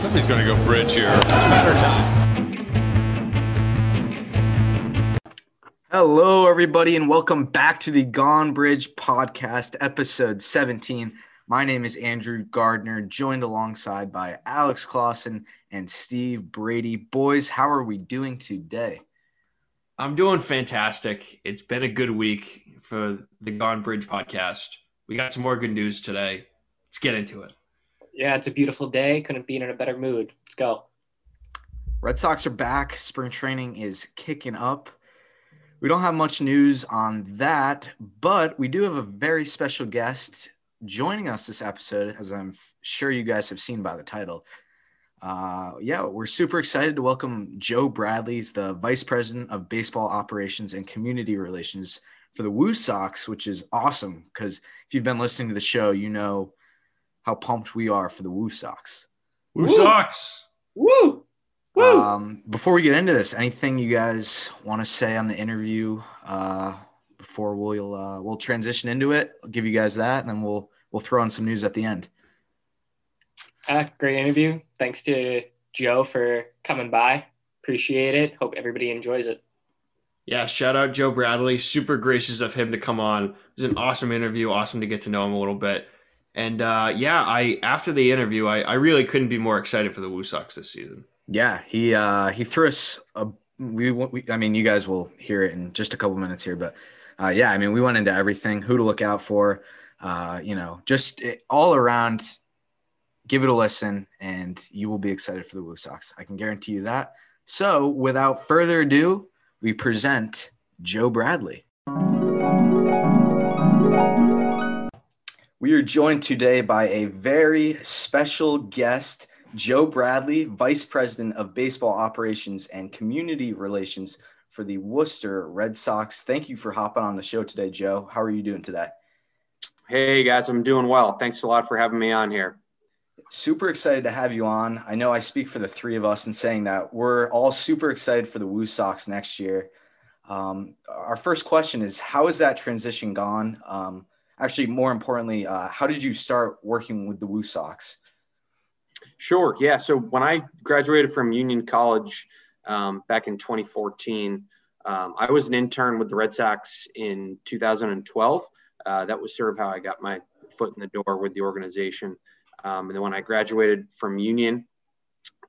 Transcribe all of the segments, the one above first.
Somebody's going to go bridge here. It's matter time. Hello, everybody, and welcome back to the Gone Bridge podcast, episode 17. My name is Andrew Gardner, joined alongside by Alex Clausen and Steve Brady. Boys, how are we doing today? I'm doing fantastic. It's been a good week for the Gone Bridge podcast. We got some more good news today. Let's get into it. Yeah, it's a beautiful day. Couldn't be in a better mood. Let's go. Red Sox are back. Spring training is kicking up. We don't have much news on that, but we do have a very special guest joining us this episode, as I'm sure you guys have seen by the title. Uh, yeah, we're super excited to welcome Joe Bradley. He's the Vice President of Baseball Operations and Community Relations for the Woo Sox, which is awesome because if you've been listening to the show, you know how pumped we are for the Woo Sox. Woo, Woo. Sox! Woo! Um, before we get into this, anything you guys want to say on the interview uh, before we'll uh, we'll transition into it? I'll give you guys that, and then we'll we'll throw in some news at the end. Uh, great interview. Thanks to Joe for coming by. Appreciate it. Hope everybody enjoys it. Yeah, shout out Joe Bradley. Super gracious of him to come on. It was an awesome interview. Awesome to get to know him a little bit. And uh, yeah, I after the interview, I, I really couldn't be more excited for the Woo Sox this season. Yeah, he uh, he threw us a we, we I mean you guys will hear it in just a couple minutes here, but uh, yeah, I mean we went into everything, who to look out for, uh, you know, just it, all around. Give it a listen, and you will be excited for the Woo Sox. I can guarantee you that. So, without further ado, we present Joe Bradley. We are joined today by a very special guest Joe Bradley, Vice President of Baseball Operations and Community Relations for the Worcester Red Sox. Thank you for hopping on the show today, Joe. How are you doing today? Hey, guys, I'm doing well. Thanks a lot for having me on here. Super excited to have you on. I know I speak for the three of us in saying that we're all super excited for the Woo Sox next year. Um, our first question is How has that transition gone? Um, actually, more importantly, uh, how did you start working with the Woo Sox? Sure. Yeah. So when I graduated from Union College um, back in 2014, um, I was an intern with the Red Sox in 2012. Uh, that was sort of how I got my foot in the door with the organization. Um, and then when I graduated from Union,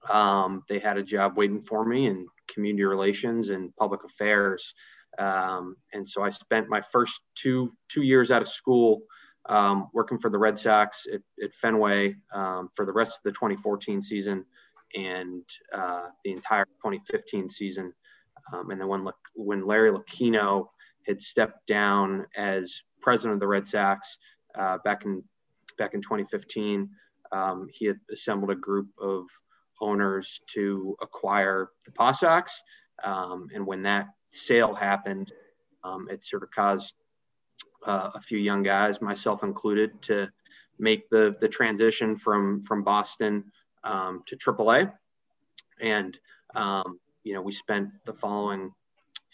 um, they had a job waiting for me in community relations and public affairs. Um, and so I spent my first two two years out of school um, working for the Red Sox at, at Fenway um, for the rest of the 2014 season and uh, the entire 2015 season. Um, and then when, when Larry Lucchino had stepped down as president of the Red Sox uh, back in back in 2015, um, he had assembled a group of owners to acquire the Paw Sox. Um, and when that sale happened, um, it sort of caused uh, a few young guys, myself included, to make the the transition from from Boston um, to AAA. And um, you know, we spent the following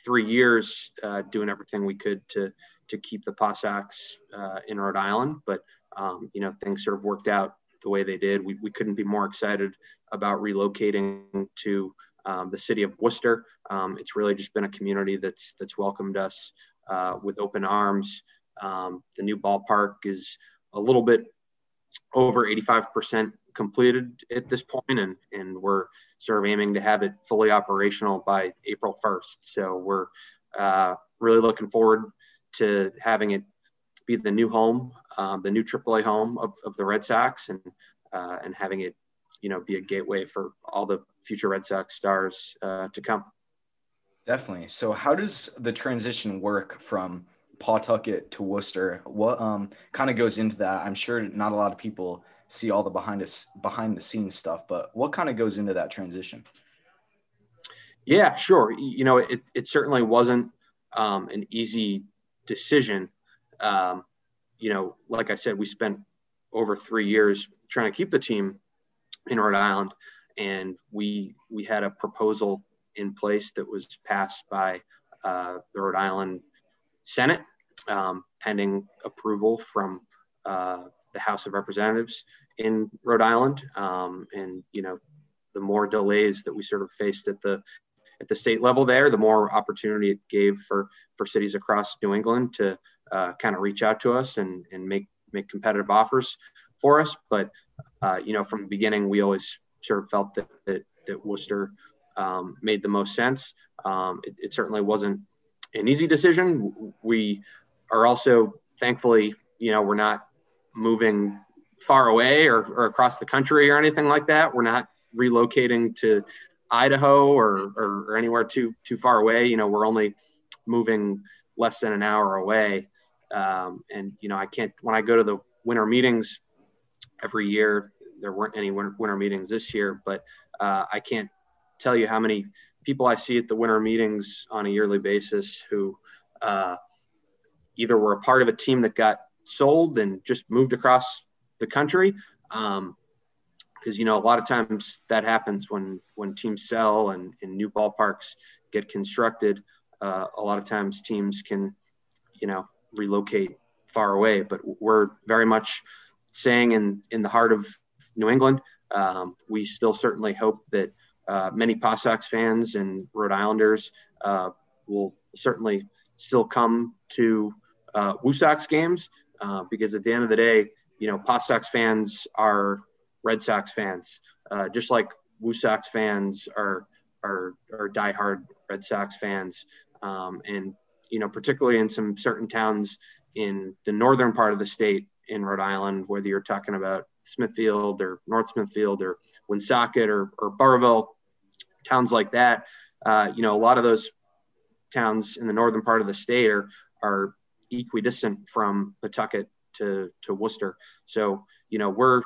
three years uh, doing everything we could to to keep the Paw uh, in Rhode Island. But um, you know, things sort of worked out the way they did. We, we couldn't be more excited about relocating to um, the city of Worcester. Um, it's really just been a community that's that's welcomed us uh, with open arms. Um, the new ballpark is a little bit over 85% completed at this point, and, and we're sort of aiming to have it fully operational by April 1st. So we're uh, really looking forward to having it be the new home, um, the new AAA home of, of the Red Sox, and uh, and having it, you know, be a gateway for all the future Red Sox stars uh, to come. Definitely. So, how does the transition work from Pawtucket to Worcester. What um kind of goes into that? I'm sure not a lot of people see all the behind us behind the scenes stuff, but what kind of goes into that transition? Yeah, sure. You know, it it certainly wasn't um, an easy decision. Um, you know, like I said, we spent over three years trying to keep the team in Rhode Island, and we we had a proposal in place that was passed by uh, the Rhode Island Senate, um, pending approval from uh, the House of Representatives. in Rhode Island. Um, and, you know, the more delays that we sort of faced at the at the state level there, the more opportunity it gave for for cities across New England to uh, kind of reach out to us and and make make competitive offers for us. But uh, you know, from the beginning, we always sort of felt that that, that Worcester um, made the most sense. Um, it, it, certainly wasn't an easy decision. We are also thankfully, you know, we're not moving far away or, or across the country or anything like that. We're not relocating to Idaho or, or, or anywhere too too far away. You know, we're only moving less than an hour away. Um, and you know, I can't when I go to the winter meetings every year. There weren't any winter, winter meetings this year, but uh, I can't tell you how many people I see at the winter meetings on a yearly basis who uh, either were a part of a team that got sold and just moved across the country. Um, because you know a lot of times that happens when when teams sell and, and new ballparks get constructed uh, a lot of times teams can you know relocate far away but we're very much staying in in the heart of new england um, we still certainly hope that uh, many Paw Sox fans and Rhode Islanders uh, will certainly still come to uh, Woo Sox games uh, because at the end of the day, you know, Paw Sox fans are Red Sox fans, uh, just like Woo Sox fans are are are diehard Red Sox fans, um, and you know, particularly in some certain towns in the northern part of the state in Rhode Island, whether you're talking about Smithfield or North Smithfield or Woonsocket or, or Burrillville, towns like that, uh, you know, a lot of those towns in the northern part of the state are, are equidistant from Pawtucket to, to Worcester. So, you know, we're,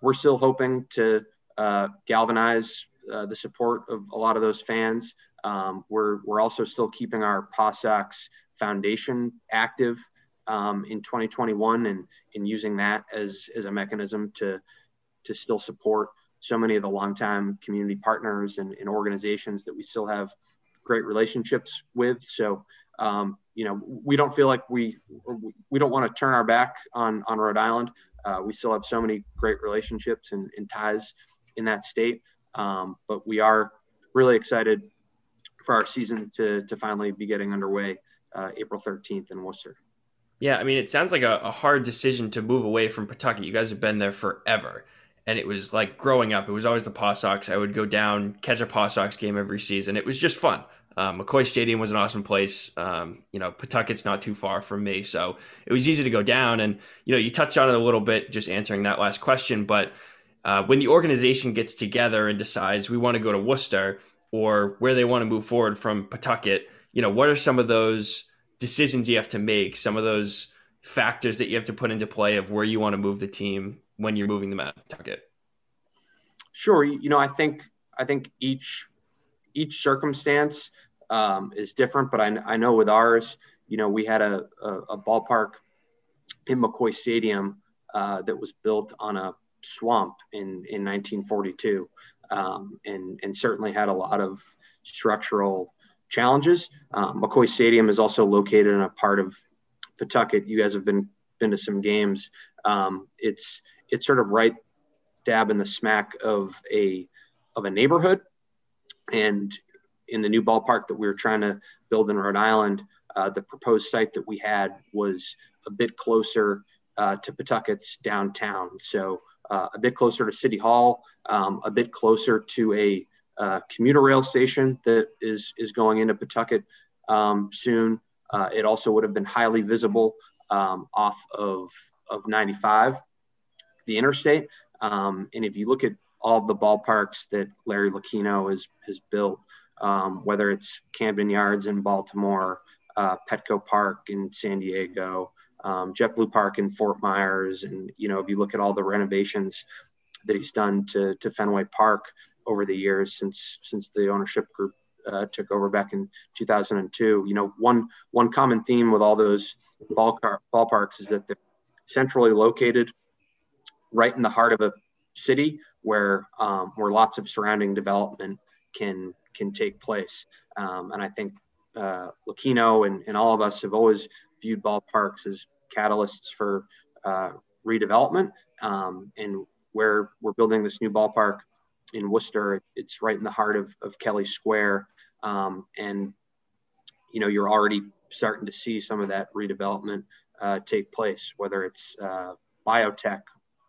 we're still hoping to uh, galvanize uh, the support of a lot of those fans. Um, we're, we're also still keeping our Paw Sox Foundation active um, in 2021 and, and using that as, as a mechanism to, to still support so many of the longtime community partners and, and organizations that we still have great relationships with. So, um, you know, we don't feel like we we don't want to turn our back on on Rhode Island. Uh, we still have so many great relationships and, and ties in that state, um, but we are really excited for our season to to finally be getting underway uh, April 13th in Worcester. Yeah, I mean, it sounds like a, a hard decision to move away from Pawtucket. You guys have been there forever and it was like growing up. It was always the Paw Sox. I would go down, catch a Paw Sox game every season. It was just fun. Um, McCoy Stadium was an awesome place. Um, you know, Pawtucket's not too far from me, so it was easy to go down. And you know, you touched on it a little bit just answering that last question. But uh, when the organization gets together and decides we want to go to Worcester or where they want to move forward from Pawtucket, you know, what are some of those decisions you have to make? Some of those factors that you have to put into play of where you want to move the team when you're moving them out of Tucket? Sure. You know, I think I think each each circumstance um, is different, but I, I know with ours, you know, we had a, a, a ballpark in McCoy Stadium uh, that was built on a swamp in in 1942, um, and and certainly had a lot of structural challenges. Um, McCoy Stadium is also located in a part of Pawtucket. You guys have been been to some games. Um, it's it's sort of right dab in the smack of a of a neighborhood and in the new ballpark that we were trying to build in rhode island uh, the proposed site that we had was a bit closer uh, to pawtucket's downtown so uh, a bit closer to city hall um, a bit closer to a uh, commuter rail station that is is going into pawtucket um, soon uh, it also would have been highly visible um, off of, of 95 the interstate. Um, and if you look at all of the ballparks that Larry Lucchino has, has built, um, whether it's Camden Yards in Baltimore, uh, Petco Park in San Diego, um, JetBlue Park in Fort Myers, and you know if you look at all the renovations that he's done to, to Fenway Park over the years since since the ownership group uh, took over back in 2002, you know one one common theme with all those ballpark, ballparks is that they're centrally located right in the heart of a city where um, where lots of surrounding development can can take place. Um, and I think uh, and, and all of us have always viewed ballparks as catalysts for uh, redevelopment. Um, and where we're building this new ballpark in Worcester. It's right in the heart of, of Kelly Square. Um, and, you know, you're already starting to see some of that redevelopment uh, take place, whether it's uh, biotech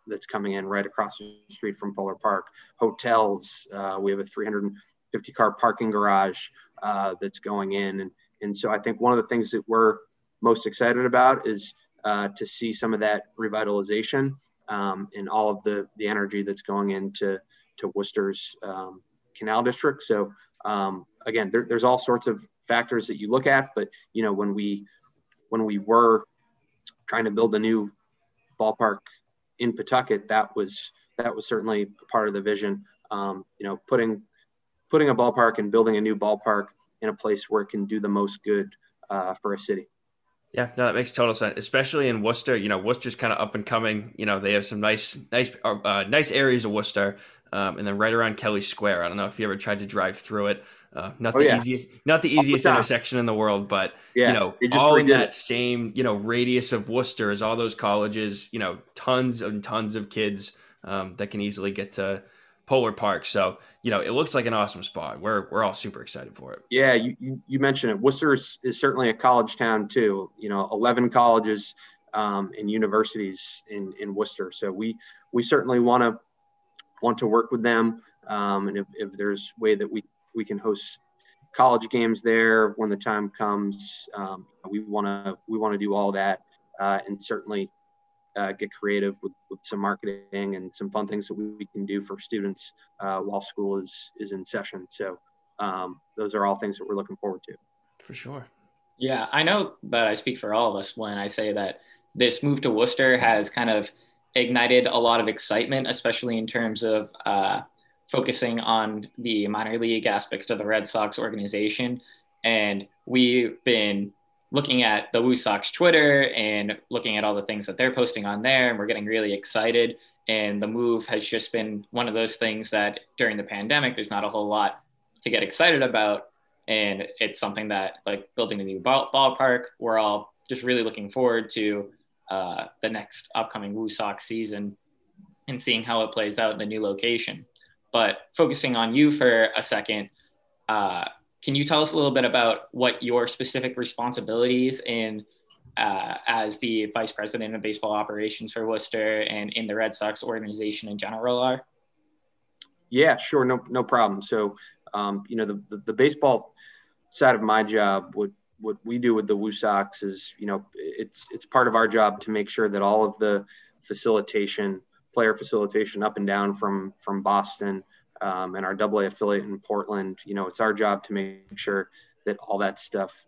that's coming in right across the street from Polar Park, hotels. Uh, we have a 350 car parking garage uh, that's going in. And, and so I think one of the things that we're most excited about is uh, to see some of that revitalization um, and all of the, the energy that's going into to Worcester's um, canal district. So um, again, there, there's all sorts of factors that you look at, but you know when we when we were trying to build a new ballpark in Pawtucket, that was that was certainly part of the vision. Um, you know, putting putting a ballpark and building a new ballpark in a place where it can do the most good uh, for a city. Yeah, no, that makes total sense, especially in Worcester. You know, Worcester's kind of up and coming. You know, they have some nice, nice, uh, nice areas of Worcester, um, and then right around Kelly Square. I don't know if you ever tried to drive through it. Uh, not oh, the yeah. easiest, not the easiest intersection in the world, but yeah, you know, all in that it. same you know radius of Worcester is all those colleges. You know, tons and tons of kids um, that can easily get to Polar Park. So you know, it looks like an awesome spot. We're we're all super excited for it. Yeah, you you, you mentioned it. Worcester is, is, certainly a college town too. You know, eleven colleges um, and universities in in Worcester. So we we certainly want to want to work with them. Um, and if, if there's way that we we can host college games there when the time comes. Um, we want to we want to do all that uh, and certainly uh, get creative with, with some marketing and some fun things that we, we can do for students uh, while school is is in session. So um, those are all things that we're looking forward to. For sure. Yeah, I know that I speak for all of us when I say that this move to Worcester has kind of ignited a lot of excitement, especially in terms of uh, focusing on the minor league aspect of the Red Sox organization. And we've been looking at the Woo Sox Twitter and looking at all the things that they're posting on there, and we're getting really excited. And the move has just been one of those things that during the pandemic, there's not a whole lot to get excited about. And it's something that, like building a new ball- ballpark, we're all just really looking forward to uh, the next upcoming Woo Sox season and seeing how it plays out in the new location. But focusing on you for a second, uh, can you tell us a little bit about what your specific responsibilities in uh, as the vice president of baseball operations for Worcester and in the Red Sox organization in general are? Yeah, sure, no, no problem. So, um, you know, the, the, the baseball side of my job, what what we do with the Woo Sox is, you know, it's it's part of our job to make sure that all of the facilitation player facilitation up and down from from Boston um, and our AA affiliate in Portland. You know, it's our job to make sure that all that stuff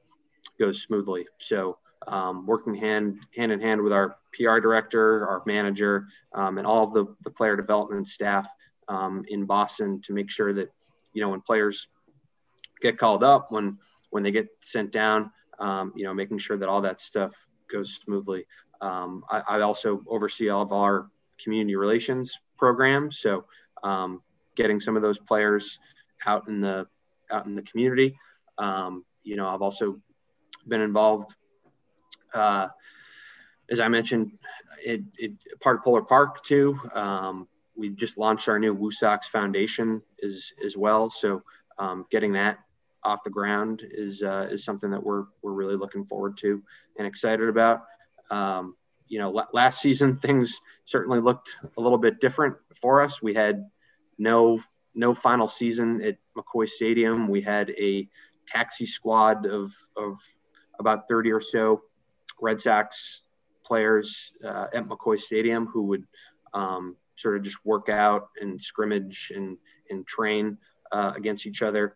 goes smoothly. So um, working hand hand in hand with our PR director, our manager, um, and all of the, the player development staff um, in Boston to make sure that you know when players get called up, when when they get sent down, um, you know, making sure that all that stuff goes smoothly. Um, I, I, also oversee all of our community relations programs, So um, getting some of those players out in the out in the community. Um, you know, I've also been involved, uh, as I mentioned, it, it, part of Polar Park too. Um, we just launched our new Woo Sox Foundation as as well. So um, getting that off the ground is uh, is something that we're we're really looking forward to and excited about. Um, you know, last season things certainly looked a little bit different for us. We had no no final season at McCoy Stadium. We had a taxi squad of of about 30 or so Red Sox players uh, at McCoy Stadium who would um, sort of just work out and scrimmage and and train uh, against each other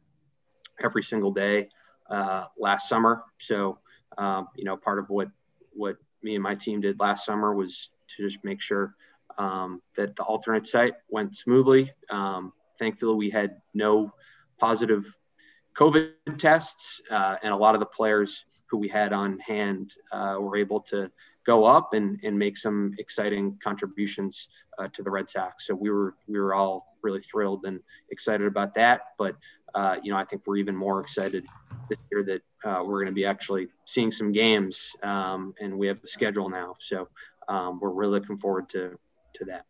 every single day uh, last summer. So um, you know, part of what what me and my team did last summer was to just make sure um, that the alternate site went smoothly. Um, thankfully, we had no positive COVID tests, uh, and a lot of the players who we had on hand uh, were able to go up and, and make some exciting contributions uh, to the Red Sox. So we were we were all really thrilled and excited about that. But uh, you know, I think we're even more excited this year that uh, we're going to be actually seeing some games, um, and we have a schedule now. So um, we're really looking forward to to that.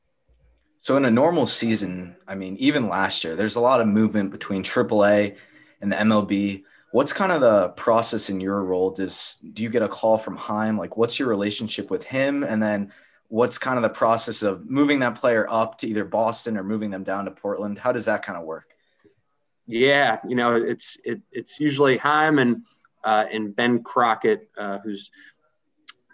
So in a normal season, I mean, even last year, there's a lot of movement between AAA and the MLB. What's kind of the process in your role? Does do you get a call from Chaim Like, what's your relationship with him? And then what's kind of the process of moving that player up to either Boston or moving them down to Portland? How does that kind of work? Yeah, you know, it's it, it's usually Chaim and uh, and Ben Crockett, uh, who's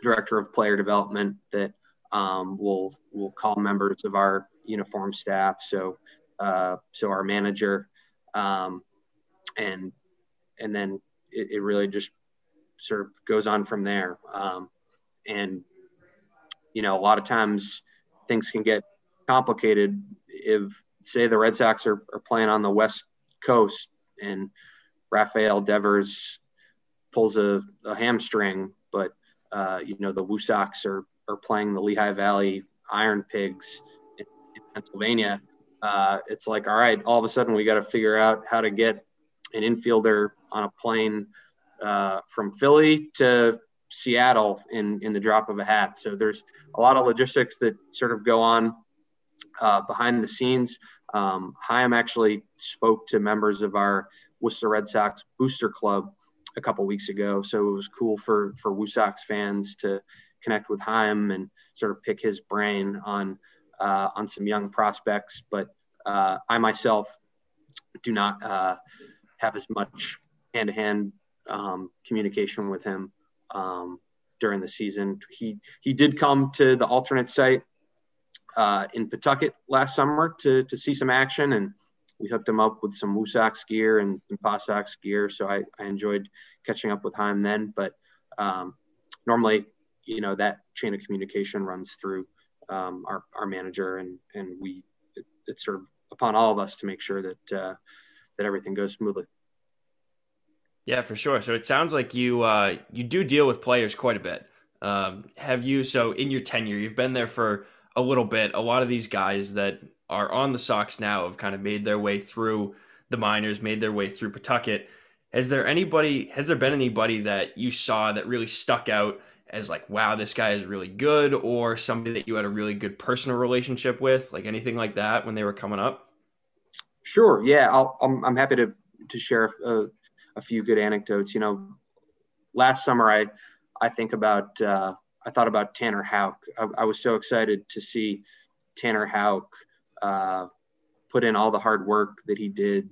director of player development, that um, will will call members of our uniform staff. So uh, so our manager, um, and and then it, it, really just sort of goes on from there. Um, and you know, a lot of times things can get complicated if say the Red Sox are, are playing on the West Coast and Rafael Devers pulls a, a hamstring, but uh, you know the Woo Sox are are playing the Lehigh Valley Iron Pigs in, in Pennsylvania. Uh, it's like, all right, all of a sudden we got to figure out how to get an infielder on a plane uh, from Philly to Seattle in in the drop of a hat. So there's a lot of logistics that sort of go on uh, behind the scenes. Um, actually spoke to members of our Worcester Red Sox booster club a couple weeks ago, so it was cool for for Woo Sox fans to connect with Chaim and sort of pick his brain on uh, on some young prospects. But uh, I myself do not uh, have as much hand to hand communication with him um, during the season. He he did come to the alternate site uh, in Pawtucket last summer to to see some action, and we hooked him up with some Woo Sox gear and, and gear. So I, I enjoyed catching up with Chaim then. But um, normally, you know, that chain of communication runs through um, our our manager, and and we it, it's sort of upon all of us to make sure that uh, that everything goes smoothly. Yeah, for sure. So it sounds like you uh, you do deal with players quite a bit. Um, have you? So in your tenure, you've been there for a little bit. A lot of these guys that are on the Sox now have kind of made their way through the minors, made their way through Pawtucket. Has there anybody? Has there been anybody that you saw that really stuck out as like, wow, this guy is really good, or somebody that you had a really good personal relationship with, like anything like that when they were coming up? Sure. Yeah, i am I'm happy to to share a, a few good anecdotes. You know, last summer I I think about uh, I thought about Tanner Houck. I, I, was so excited to see Tanner Houck uh, put in all the hard work that he did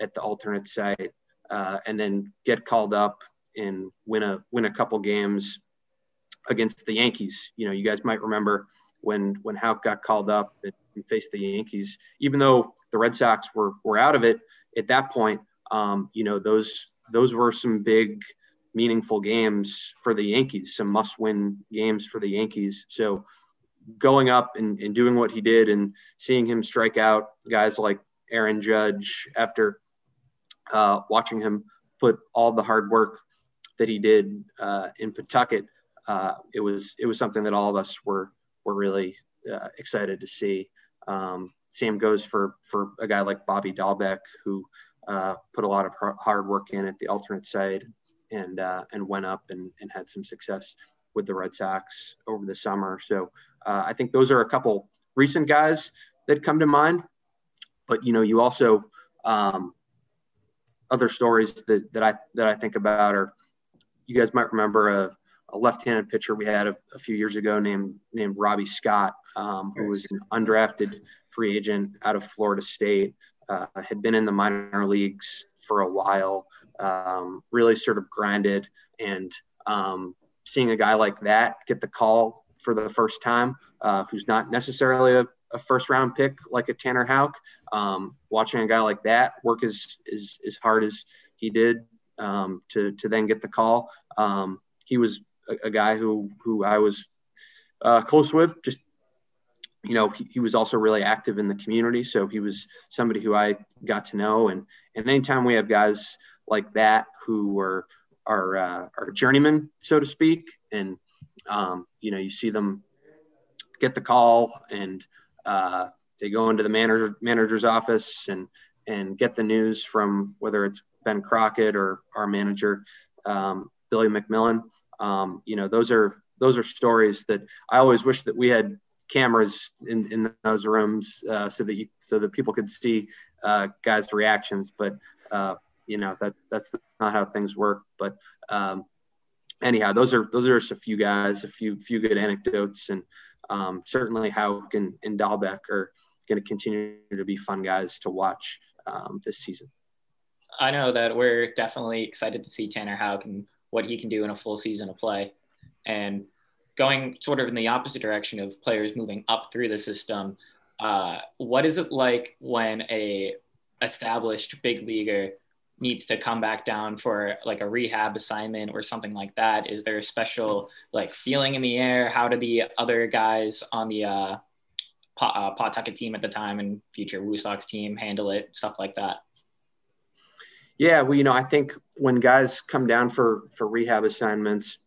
at the alternate site, uh, and then get called up and win a win a couple games against the Yankees. You know, you guys might remember when when Houck got called up and faced the Yankees. Even though the Red Sox were were out of it at that point, um, you know, those those were some big, meaningful games for the Yankees, some must-win games for the Yankees. So going up and, and doing what he did and seeing him strike out guys like Aaron Judge after uh, watching him put all the hard work that he did uh, in Pawtucket, uh, it was it was something that all of us were were really uh, excited to see. Um, same goes for for a guy like Bobby Dalbec, who uh, put a lot of hard work in at the alternate side and uh, and went up and, and had some success with the Red Sox over the summer. So uh, I think those are a couple recent guys that come to mind. But you know, you also um, other stories that, that I that I think about are you guys might remember a, a left-handed pitcher we had a, a, few years ago named named Robby Scott, um, who was an undrafted free agent out of Florida State uh, had been in the minor leagues for a while, um, really sort of grinded, and um, seeing a guy like that get the call for the first time, uh, who's not necessarily a, a, first round pick like a Tanner Houck, um, watching a guy like that work as, as, as hard as he did um, to, to then get the call. Um, he was a, a, guy who, who I was uh, close with, just you know, he, he, was also really active in the community. So he was somebody who I got to know. And, and anytime we have guys like that who are, are, uh, are journeymen, so to speak, and, um, you know, you see them get the call and uh, they go into the manager, manager's office and, and get the news from whether it's Ben Crockett or our manager, um, Billy McMillon. Um, you know, those are, those are stories that I always wish that we had cameras in, in those rooms uh, so that you so that people could see uh, guys' reactions. But uh, you know that that's not how things work. But um, anyhow, those are those are just a few guys, a few few good anecdotes, and um, certainly Houck and, and Dalbec are going to continue to be fun guys to watch um, this season. I know that we're definitely excited to see Tanner Houck and what he can do in a full season of play. And going sort of in the opposite direction of players moving up through the system, uh, what is it like when a established big leaguer needs to come back down for like a rehab assignment or something like that? Is there a special like feeling in the air? How do the other guys on the uh, uh, Pawtucket team at the time and future Woo Sox team handle it? Stuff like that. Yeah, well, you know, I think when guys come down for for rehab assignments,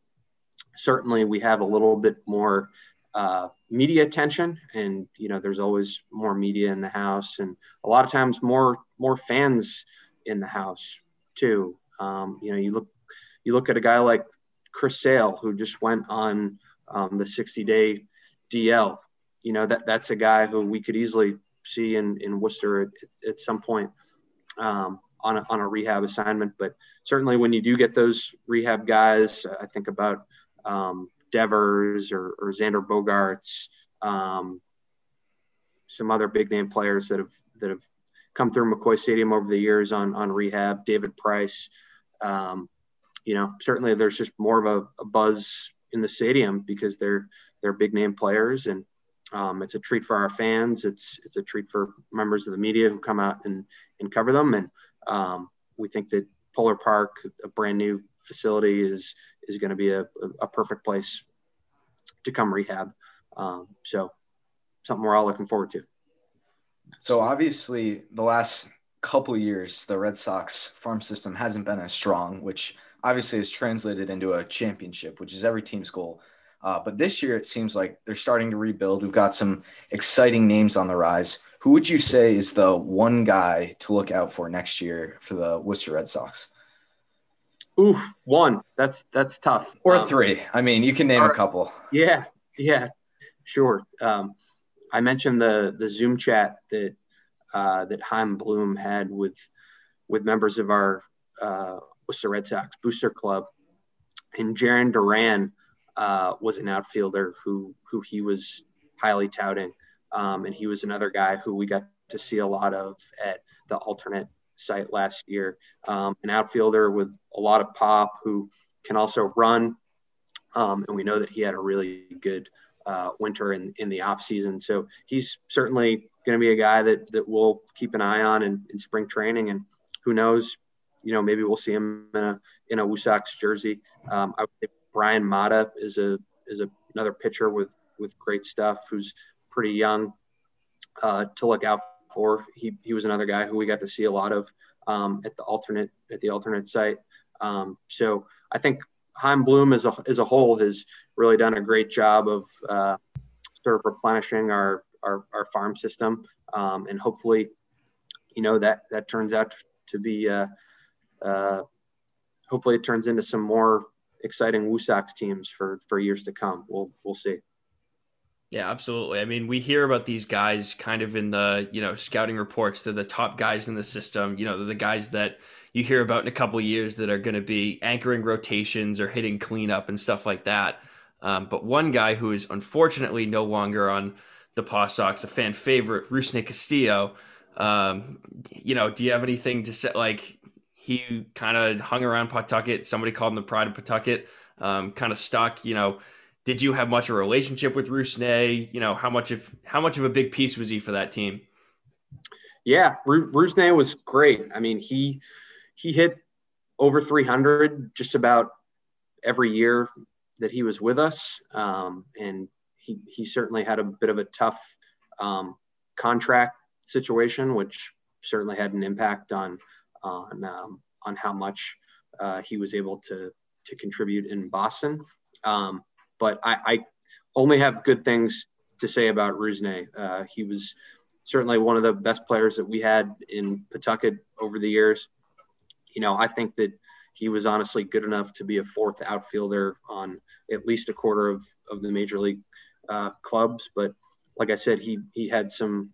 certainly we have a little bit more uh, media attention, and you know, there's always more media in the house, and a lot of times more more fans in the house too. Um, you know, you look you look at a guy like Chris Sale who just went on um, the 60 day DL. You know that that's a guy who we could easily see in in Worcester at, at some point. Um, on a, on a rehab assignment. But certainly when you do get those rehab guys, I think about um, Devers or, or Xander Bogaerts, um, some other big name players that have that have come through McCoy Stadium over the years on on rehab. David Price, um, you know, certainly there's just more of a, a, buzz in the stadium because they're they're big name players and. Um, it's a treat for our fans. It's it's a treat for members of the media who come out and, and cover them. And um, we think that Polar Park, a brand new facility, is is going to be a, a, perfect place to come rehab. Um, so something we're all looking forward to. So obviously, the last couple years, the Red Sox farm system hasn't been as strong, which obviously has translated into a championship, which is every team's goal. Uh, but this year, it seems like they're starting to rebuild. We've got some exciting names on the rise. Who would you say is the one guy to look out for next year for the Worcester Red Sox? Oof, one. That's that's tough. Or um, three. I mean, you can name a couple. Yeah, yeah, sure. Um, I mentioned the the Zoom chat that uh, that Chaim Bloom had with with members of our uh, Worcester Red Sox booster club, and Jarren Duran uh, was an outfielder who who he was highly touting. Um, and he was another guy who we got to see a lot of at the alternate site last year. Um, an outfielder with a lot of pop who can also run. Um, and we know that he had a really good uh, winter in, in the off season. So he's certainly going to be a guy that, that we'll keep an eye on in, in spring training. And who knows, you know, maybe we'll see him in a, in a Woo Sox jersey. Um, I would say Bryan Mata is a, is a, another pitcher with, with great stuff who's pretty young uh, to look out for. He, he was another guy who we got to see a lot of um, at the alternate at the alternate site. Um, so I think Chaim Bloom as a as a whole has really done a great job of uh, sort of replenishing our our, our farm system, um, and hopefully, you know that that turns out to be. Uh, uh, hopefully, it turns into some more exciting Woo teams for for years to come. We'll we'll see. Yeah, absolutely. I mean, we hear about these guys kind of in the, you know, scouting reports. They're the top guys in the system. You know, they're the guys that you hear about in a couple years that are going to be anchoring rotations or hitting cleanup and stuff like that. Um, but one guy who is unfortunately no longer on the Paw Sox, a fan favorite, Rusney Castillo. Um, you know, do you have anything to say? Like, he kind of hung around Pawtucket. Somebody called him the pride of Pawtucket. Um, kind of stuck, you know did you have much of a relationship with Rusney? You know, how much of how much of a big piece was he for that team? Yeah, Rusney was great. I mean, he he hit over 300 just about every year that he was with us, um, and he he certainly had a bit of a tough um, contract situation, which certainly had an impact on on um, on how much uh, he was able to to contribute in Boston. Um, but I, I only have good things to say about Rusney. Uh, he was certainly one of the best players that we had in Pawtucket over the years. You know, I think that he was honestly good enough to be a fourth outfielder on at least a quarter of, of the major league uh, clubs. But like I said, he he had some.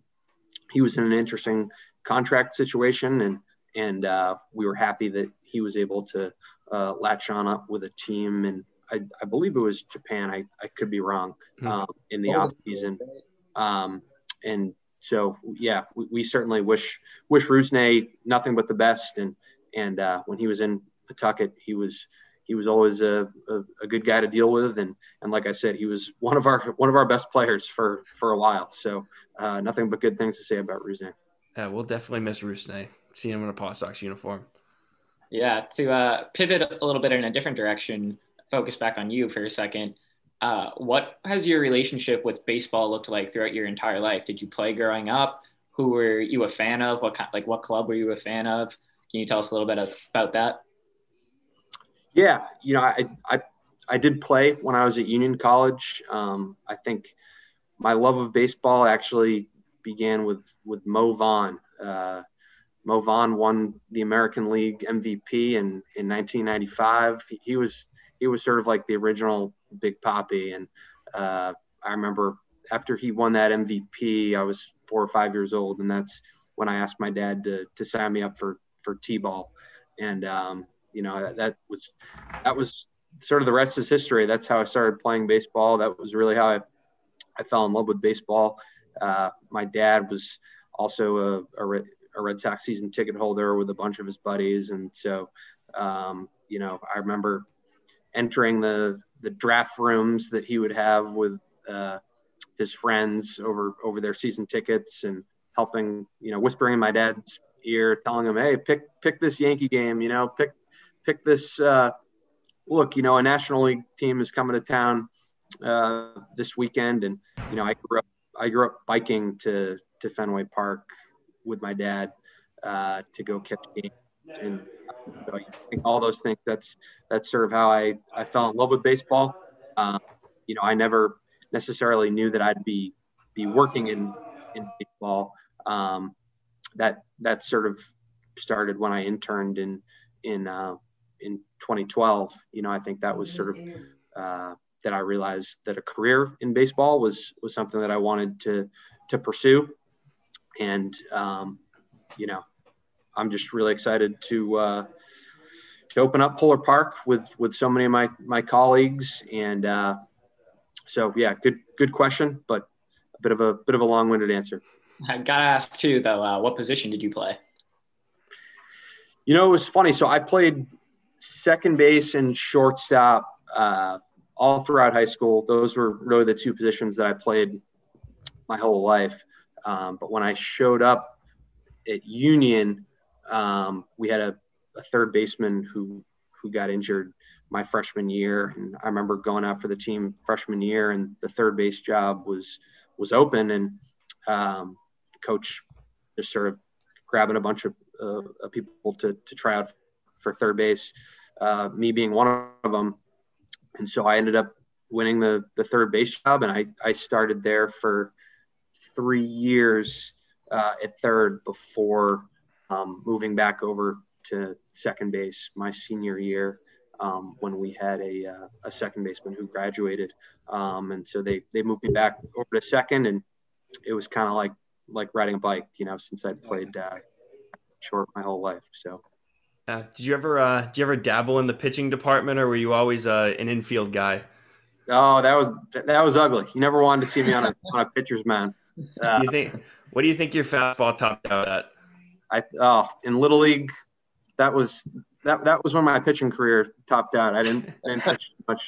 He was in an interesting contract situation, and and uh, we were happy that he was able to uh, latch on up with a team, and I, I believe it was Japan. I, I could be wrong Hmm. um, in the off season, um, and so yeah, we, we certainly wish wish Rusney nothing but the best, and and uh, when he was in Pawtucket, he was he was always a, a, a good guy to deal with, and and like I said, he was one of our one of our best players for for a while. So uh, nothing but good things to say about Rusney. Yeah, we'll definitely miss Rusney. Seeing him in a Paw Sox uniform. Yeah, to uh, pivot a little bit in a different direction, focus back on you for a second. Uh, what has your relationship with baseball looked like throughout your entire life? Did you play growing up? Who were you a fan of? What kind, like what club were you a fan of? Can you tell us a little bit of, about that? Yeah, you know, I, I I did play when I was at Union College. Um, I think my love of baseball actually began with with Mo Vaughn. Uh, Mo Vaughn won the American League MVP in in 1995. He, he was he was sort of like the original Big Papi, and uh, I remember after he won that MVP, I was four or five years old, and that's when I asked my dad to to sign me up for for t-ball, and um, you know that, that was that was sort of the rest is history. That's how I started playing baseball. That was really how I I fell in love with baseball. Uh, my dad was also a, a, Red, a Red Sox season ticket holder with a bunch of his buddies, and so um, you know I remember entering the the draft rooms that he would have with uh, his friends over over their season tickets and helping you know whispering in my dad's ear telling him hey pick pick this yankee game you know pick pick this uh, look you know a national league team is coming to town uh, this weekend. And you know i grew up i grew up biking to to fenway park with my dad uh, to go catch games and you know, I think all those things that's that's sort of how i i fell in love with baseball. Uh, you know i never necessarily knew that i'd be be working in in baseball. Um, that that sort of started when I interned in in uh, in 2012. You know, I think that was sort of uh, that I realized that a career in baseball was was something that I wanted to to pursue, and um, you know, I'm just really excited to uh, to open up Polar Park with with so many of my my colleagues, and uh, so yeah, good good question, but a bit of a bit of a long winded answer. I gotta ask too, though. Uh, what position did you play? You know, it was funny. So I played second base and shortstop uh, all throughout high school. Those were really the two positions that I played my whole life. Um, but when I showed up at Union, um, we had a, a, third baseman who who got injured my freshman year, and I remember going out for the team freshman year, and the third base job was was open, and um, coach just sort of grabbing a bunch of, uh, of people to, to try out for third base, uh, me being one of them. And so I ended up winning the, the third base job. And I, I started there for three years uh, at third before um, moving back over to second base my senior year. Um, when we had a, uh, a second baseman who graduated. Um, and so they, they moved me back over to second and it was kind of like like riding a bike, you know, since I'd played uh, short my whole life. So, uh, did you ever uh, did you ever dabble in the pitching department, or were you always uh, an infield guy? Oh, that was that was ugly. You never wanted to see me on a on a pitcher's mound. Uh, you think? What do you think your fastball topped out at? I oh in little league, that was that that was when my pitching career topped out. I didn't didn't pitch much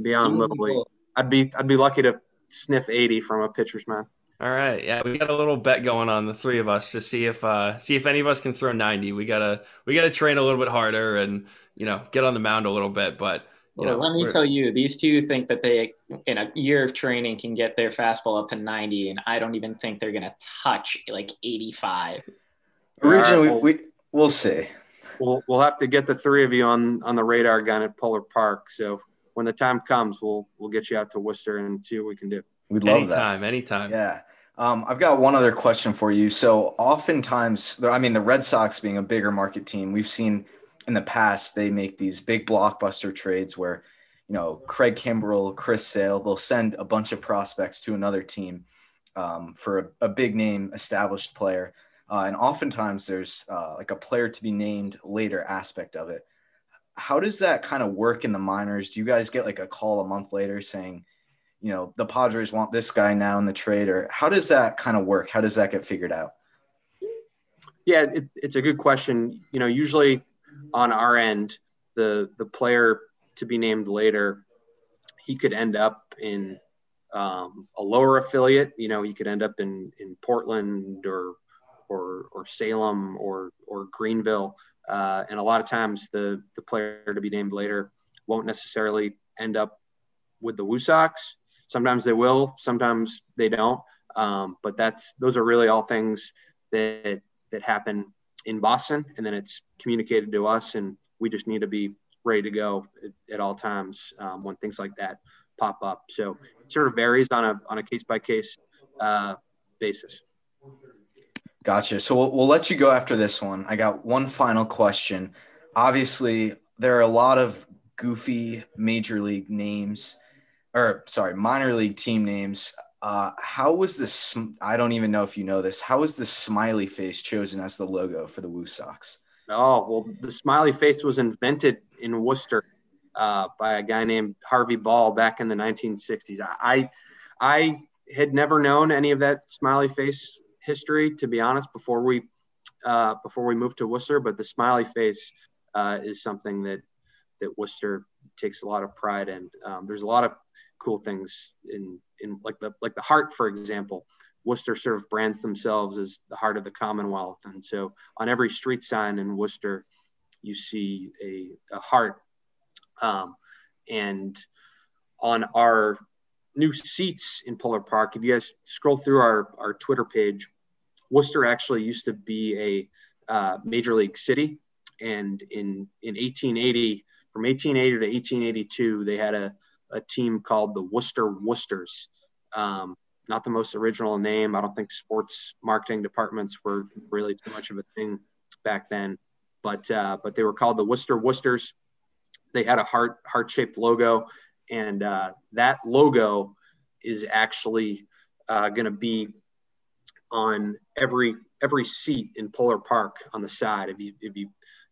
beyond little league. I'd be I'd be lucky to sniff 80 from a pitcher's mound. All right, yeah, we got a little bet going on the three of us to see if uh, see if any of us can throw ninety. We gotta we gotta train a little bit harder and you know get on the mound a little bit. But you well, know, let me tell you, these two think that they in a year of training can get their fastball up to ninety, and I don't even think they're gonna touch like eighty five. Originally, right, we, we we'll see. We'll we'll have to get the three of you on on the radar gun at Polar Park. So when the time comes, we'll we'll get you out to Worcester and see what we can do. We'd love anytime, that. anytime. Yeah. Um, I've got one other question for you. So, oftentimes, I mean, the Red Sox being a bigger market team, we've seen in the past they make these big blockbuster trades where, you know, Craig Kimbrel, Chris Sale, they'll send a bunch of prospects to another team. um, for a, a, big name established player. Uh, and oftentimes there's uh, like a player to be named later aspect of it. How does that kind of work in the minors? Do you guys get like a call a month later saying, you know, the Padres want this guy now in the trade, or how does that kind of work? How does that get figured out? Yeah, it, it's a good question. You know, usually on our end, the the player to be named later, he could end up in um, a lower affiliate. You know, he could end up in in Portland or or or Salem or or Greenville. Uh, and a lot of times, the the player to be named later won't necessarily end up with the Woo Sox. Sometimes they will, sometimes they don't. Um, but that's those are really all things that that happen in Boston, and then it's communicated to us, and we just need to be ready to go at, at all times um, when things like that pop up. So it sort of varies on a on a case by case basis. Gotcha. So we'll, we'll let you go after this one. I got one final question. Obviously, there are a lot of goofy major league names, or sorry, minor league team names. Uh, how was this? I don't even know if you know this. How was the smiley face chosen as the logo for the Woo Sox? Oh well, the smiley face was invented in Worcester uh, by a guy named Harvey Ball back in the 1960s. I, I had never known any of that smiley face history, to be honest, before we uh, before we moved to Worcester. But the smiley face uh, is something that that Worcester takes a lot of pride in. Um, there's a lot of cool things in in like the like the heart, for example. Worcester sort of brands themselves as the heart of the Commonwealth, and so on every street sign in Worcester, you see a, a heart um, and on our new seats in Polar Park, if you guys scroll through our, our Twitter page, Worcester actually used to be a uh, major league city. And in, in 1880, from 1880 to 1882, they had a, a team called the Worcester Worcesters. Um, not the most original name. I don't think sports marketing departments were really too much of a thing back then, but uh, but they were called the Worcester Worcesters they had a heart heart shaped logo, and uh, that logo is actually uh, going to be on every every seat in Polar Park on the side. If you if you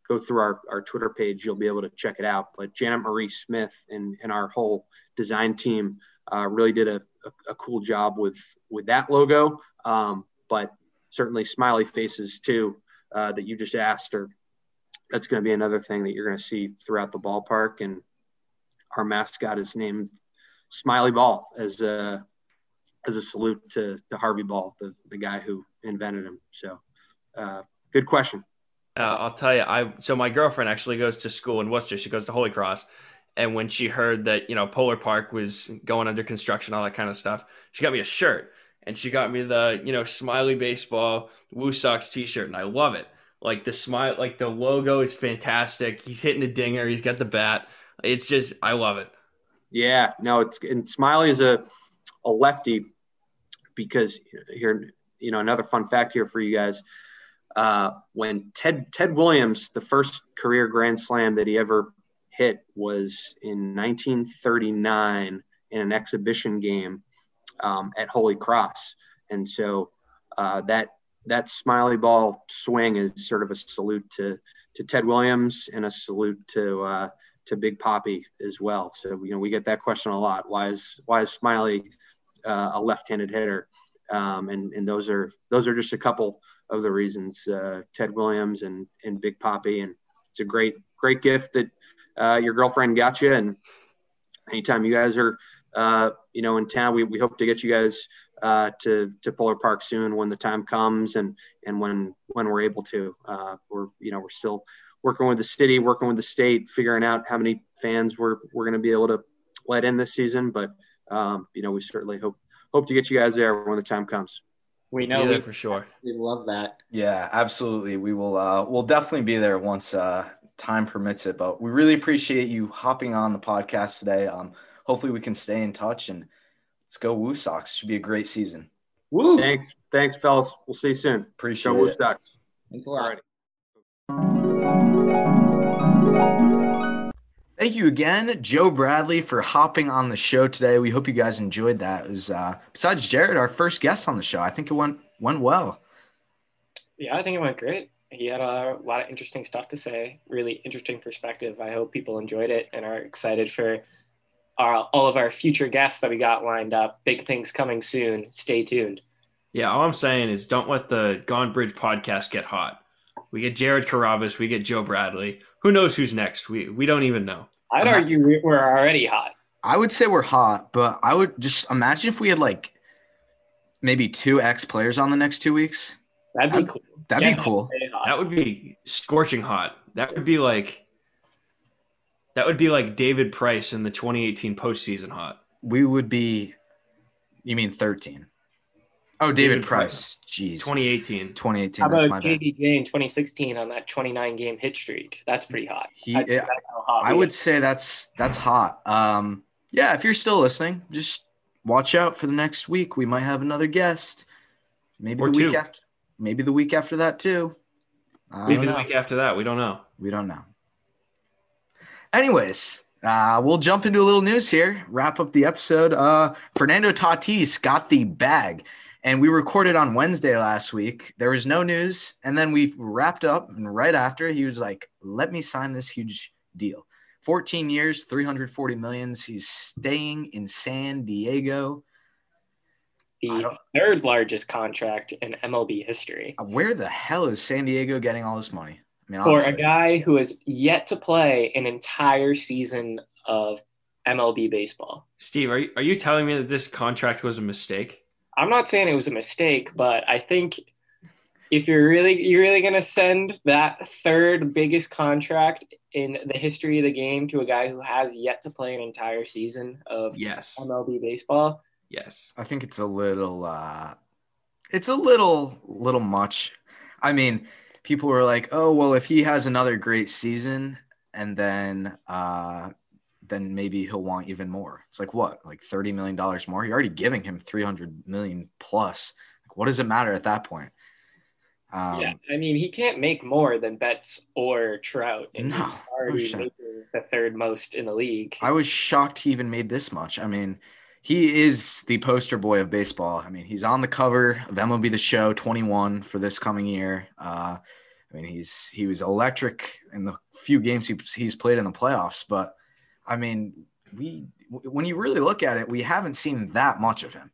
go through our, our Twitter page, you'll be able to check it out. But Janet Marie Smith and, and our whole design team uh, really did a, a, a, cool job with with that logo. Um, but certainly smiley faces too uh, that you just asked are that's going to be another thing that you're going to see throughout the ballpark. And our mascot is named Smiley Ball as a as a salute to, to Harvey Ball, the, the guy who invented him. So, uh, good question. Uh, I'll tell you, I so my girlfriend actually goes to school in Worcester. She goes to Holy Cross, and when she heard that you know Polar Park was going under construction, all that kind of stuff, she got me a shirt, and she got me the you know Smiley Baseball Woo Sox T-shirt, and I love it. Like the smile, like the logo is fantastic. He's hitting a dinger. He's got the bat. It's just, I love it. Yeah, no, it's and Smiley is a a lefty because here, you know, another fun fact here for you guys. Uh, when Ted Ted Williams, the first career grand slam that he ever hit was in 1939 in an exhibition game um, at Holy Cross, and so uh, that that smiley ball swing is sort of a salute to to Ted Williams and a salute to uh, to Big Papi as well. So you know we get that question a lot. Why is why is Smiley uh, a left-handed hitter? Um, and and those are those are just a couple of the reasons. Uh, Ted Williams and and Big Papi, and it's a great great gift that uh, your girlfriend got you. And anytime you guys are uh, you know in town, we we hope to get you guys uh, to to Polar Park soon when the time comes and and when when we're able to. Uh, we're you know we're still working with the city, working with the state, figuring out how many fans we're we're going to be able to let in this season. But um, you know we certainly hope hope to get you guys there when the time comes. We know we, for sure. We love that. Yeah, absolutely. We will. Uh, we'll definitely be there once uh, time permits it. But we really appreciate you hopping on the podcast today. Um, hopefully, we can stay in touch and Let's go Woo Sox. Should be a great season. Woo! Thanks, thanks, fellas. We'll see you soon. Appreciate go it. Woo Sox. Thanks a lot. Thank you again, Joe Bradley, for hopping on the show today. We hope you guys enjoyed that. It was uh, besides Jared, our first guest on the show. I think it went went well. Yeah, I think it went great. He had a lot of interesting stuff to say. Really interesting perspective. I hope people enjoyed it and are excited for our, all of our future guests that we got lined up. Big things coming soon. Stay tuned. Yeah, all I'm saying is don't let the Gone Bridge podcast get hot. We get Jared Carrabis, we get Joe Bradley. Who knows who's next? We we don't even know. I'd Uh-huh. argue we- we're already hot. I would say we're hot, but I would just imagine if we had like maybe two ex players on the next two weeks. That'd be I'd- cool. That'd Yeah, be cool. That would be scorching hot. That would be like that would be like David Price in the 2018 postseason hot. We would be. You mean thirteen? Oh, David, David Price. Jeez. 2018. 2018. How That's about my bad. JBJ in 2016 on that 29 game hit streak? That's pretty hot. He, I think that's how hot I would are. say that's that's hot. Um, yeah, if you're still listening, just watch out for the next week. We might have another guest. Maybe Or the week after. Maybe the week after that too. I Maybe the week after that, we don't know. We don't know. Anyways, uh, we'll jump into a little news here. Wrap up the episode. Uh, Fernando Tatis got the bag, and we recorded on Wednesday last week. There was no news, and then we wrapped up, and right after he was like, "Let me sign this huge deal. 14 years, 340 millions. He's staying in San Diego. The third largest contract in MLB history Uh, Where the hell is San Diego getting all this money? I mean, for a guy who has yet to play an entire season of MLB baseball. Steve, are you, are you telling me that this contract was a mistake? I'm not saying it was a mistake, but I think if you're really you're really gonna send that third biggest contract in the history of the game to a guy who has yet to play an entire season of Yes. MLB baseball, Yes. I think it's a little uh it's a little little much. I mean, people were like, "Oh, well if he has another great season and then uh then maybe he'll want even more." It's like, "What? Like 30 million dollars more? You're already giving him 300 million plus. Like what does it matter at that point?" Um yeah, I mean he can't make more than Betts or Trout, and No, he's already no the third most in the league. I was shocked he even made this much. I mean, he is the poster boy of baseball. I mean, he's on the cover of MLB The Show 21 for this coming year. Uh, I mean, he's he was electric in the few games he, he's played in the playoffs. But I mean, we when you really look at it, we haven't seen that much of him.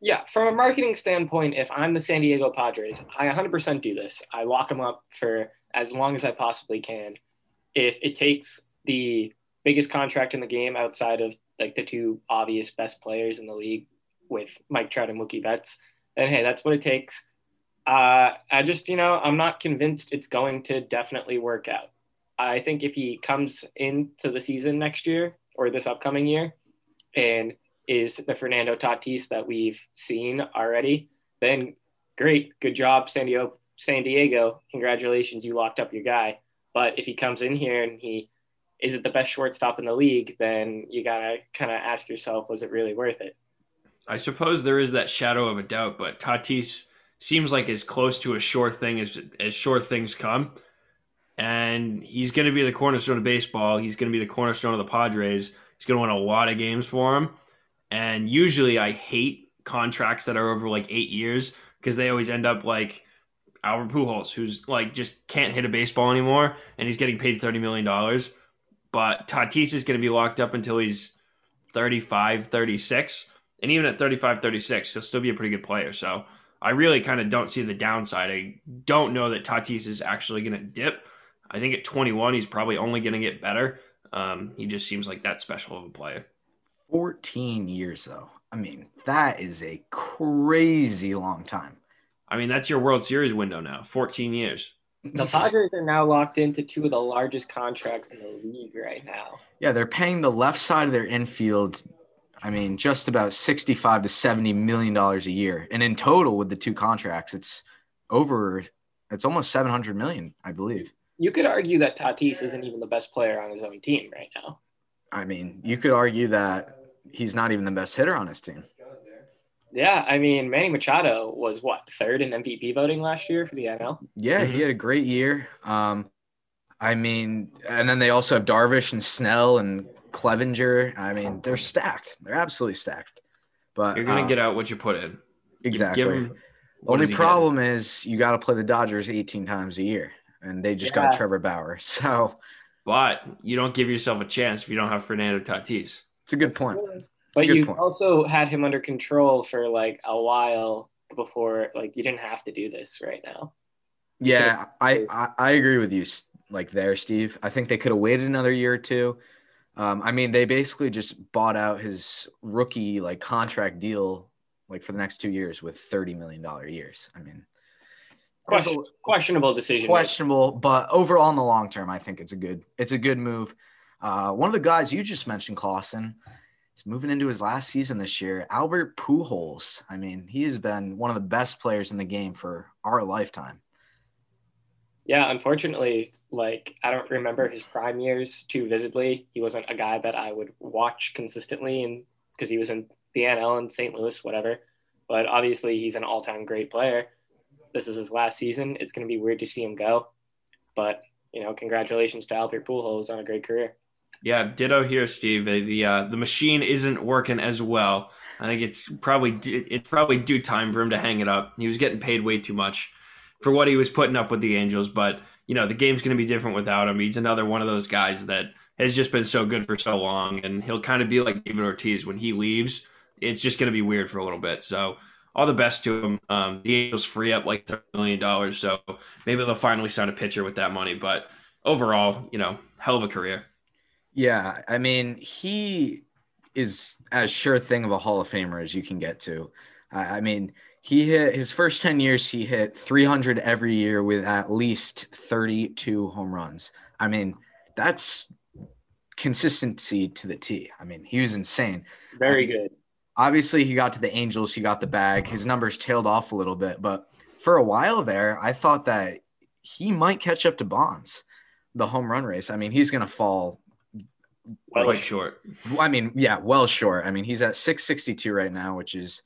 Yeah, from a marketing standpoint, if I'm the San Diego Padres, I 100% do this. I lock him up for as long as I possibly can. If it takes the biggest contract in the game outside of like the two obvious best players in the league with Mike Trout and Mookie Betts, then hey, that's what it takes. Uh, I just, you know, I'm not convinced it's going to definitely work out. I think if he comes into the season next year or this upcoming year and is the Fernando Tatis that we've seen already, then great, good job, San Diego. San Diego, congratulations, you locked up your guy. But if he comes in here and he isn't the best shortstop in the league, then you gotta kind of ask yourself, was it really worth it? I suppose there is that shadow of a doubt, but Tatis seems like as close to a sure thing as as sure things come. And he's going to be the cornerstone of baseball. He's going to be the cornerstone of the Padres. He's going to win a lot of games for him. And usually, I hate contracts that are over like eight years because they always end up like Albert Pujols, who's like just can't hit a baseball anymore, and he's getting paid thirty million dollars. But Tatis is going to be locked up until he's 35, 36. And even at 35, 36, he'll still be a pretty good player. So I really kind of don't see the downside. I don't know that Tatis is actually going to dip. I think at 21, he's probably only going to get better. Um, he just seems like that special of a player. 14 years though. I mean, that is a crazy long time. I mean, that's your World Series window now 14 years. The Padres are now locked into two of the largest contracts in the league right now. Yeah, they're paying the left side of their infield. I mean, just about sixty-five to seventy million dollars a year, and in total with the two contracts, it's over. It's almost seven hundred million, I believe. You could argue that Tatis isn't even the best player on his own team right now. I mean, you could argue that he's not even the best hitter on his team. Yeah, I mean, Manny Machado was what third in MVP voting last year for the NL. Yeah, he had a great year. Um, I mean, and then they also have Darvish and Snell and Clevinger. I mean, they're stacked. They're absolutely stacked. But You're gonna uh, get out what you put in. Exactly. give him- The only is he problem is you got to play the Dodgers 18 times a year, and they just got Trevor Bauer. So But you don't give yourself a chance if you don't have Fernando Tatis. it's a good point. It's But good you point. also had him under control for like a while before, like you didn't have to do this right now. Yeah, I, I I agree with you. Like there, Steve. I think they could have waited another year or two. Um, I mean, they basically just bought out his rookie like contract deal, like for the next two years with thirty million dollar years. I mean, it's a- Question, questionable decision. questionable, but overall in the long term, I think it's a good it's a good move. Uh, one of the guys you just mentioned, Clausen, is moving into his last season this year. Albert Pujols. I mean, he has been one of the best players in the game for our lifetime. Yeah, unfortunately, like I don't remember his prime years too vividly. He wasn't a guy that I would watch consistently, and because he was in the NL in St. Louis, whatever. But obviously, he's an all-time great player. This is his last season. It's going to be weird to see him go, but you know, congratulations to Albert Pujols on a great career. Yeah, ditto here, Steve. The uh, the machine isn't working as well. I think it's probably it's probably due time for him to hang it up. He was getting paid way too much for what he was putting up with the Angels, but you know the game's going to be different without him. He's another one of those guys that has just been so good for so long, and he'll kind of be like David Ortiz when he leaves. It's just going to be weird for a little bit. So all the best to him. Um, the Angels free up like thirty million dollars, so maybe they'll finally sign a pitcher with that money. But overall, you know, hell of a career. Yeah, I mean, he is as sure thing of a Hall of Famer as you can get to. I I mean, he hit his first 10 years, he hit 300 every year with at least 32 home runs. I mean, that's consistency to the T. I mean, he was insane. Very Um, good. Obviously, he got to the Angels, he got the bag. His numbers tailed off a little bit, but for a while there, I thought that he might catch up to Bonds, the home run race. I mean, he's going to fall Well, Quite short. I mean, yeah, well short. I mean, he's at 662 right now, which is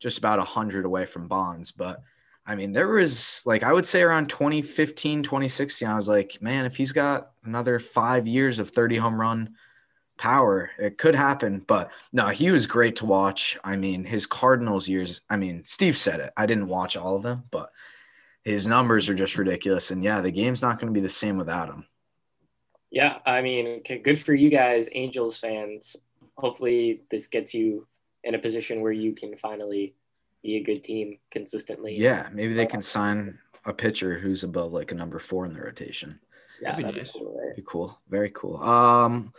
just about 100 away from Bonds. But I mean, there was like, I would say around 2015, 2016, I was like, man, if he's got another five years of 30 home run power, it could happen. But no, he was great to watch. I mean, his Cardinals years, I mean, Steve said it. I didn't watch all of them, but his numbers are just ridiculous. And yeah, the game's not going to be the same without him. Yeah, I mean, good for you guys, Angels fans. Hopefully, this gets you in a position where you can finally be a good team consistently. Yeah, maybe they can sign a pitcher who's above like a number four in the rotation. yeah, That'd be that'd be cool, right? Be cool. Very cool. Um,